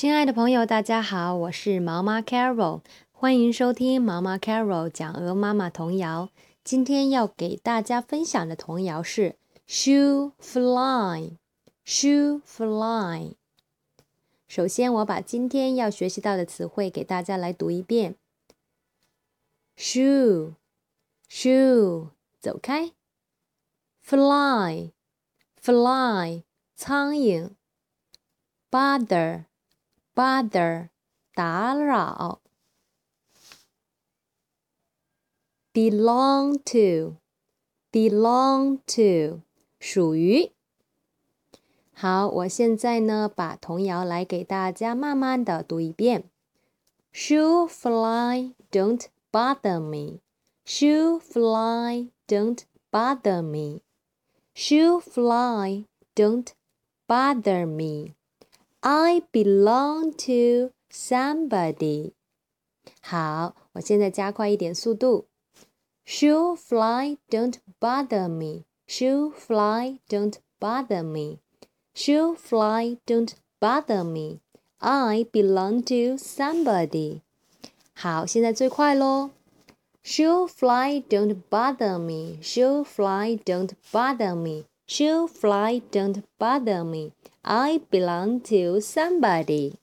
亲爱的朋友，大家好，我是毛妈 Carol，欢迎收听毛妈 Carol 讲鹅妈妈童谣。今天要给大家分享的童谣是 Shoe Fly，Shoe Fly。首先，我把今天要学习到的词汇给大家来读一遍。Shoe，Shoe，走开。Fly，Fly，苍蝇。Bother。bother 打扰，belong to belong to 属于。好，我现在呢把童谣来给大家慢慢的读一遍。Shoo fly, don't bother me. Shoo fly, don't bother me. Shoo fly, don't bother me. I belong to somebody. somebody。好，我现在加快一点速度。Shoo fly, don't bother me. Shoo fly, don't bother me. Shoo fly, don't bother me. I belong to somebody. 好，现在最快喽。Shoo fly, don't bother me. Shoo fly, don't bother me. Shoo fly, don't bother me. I belong to somebody.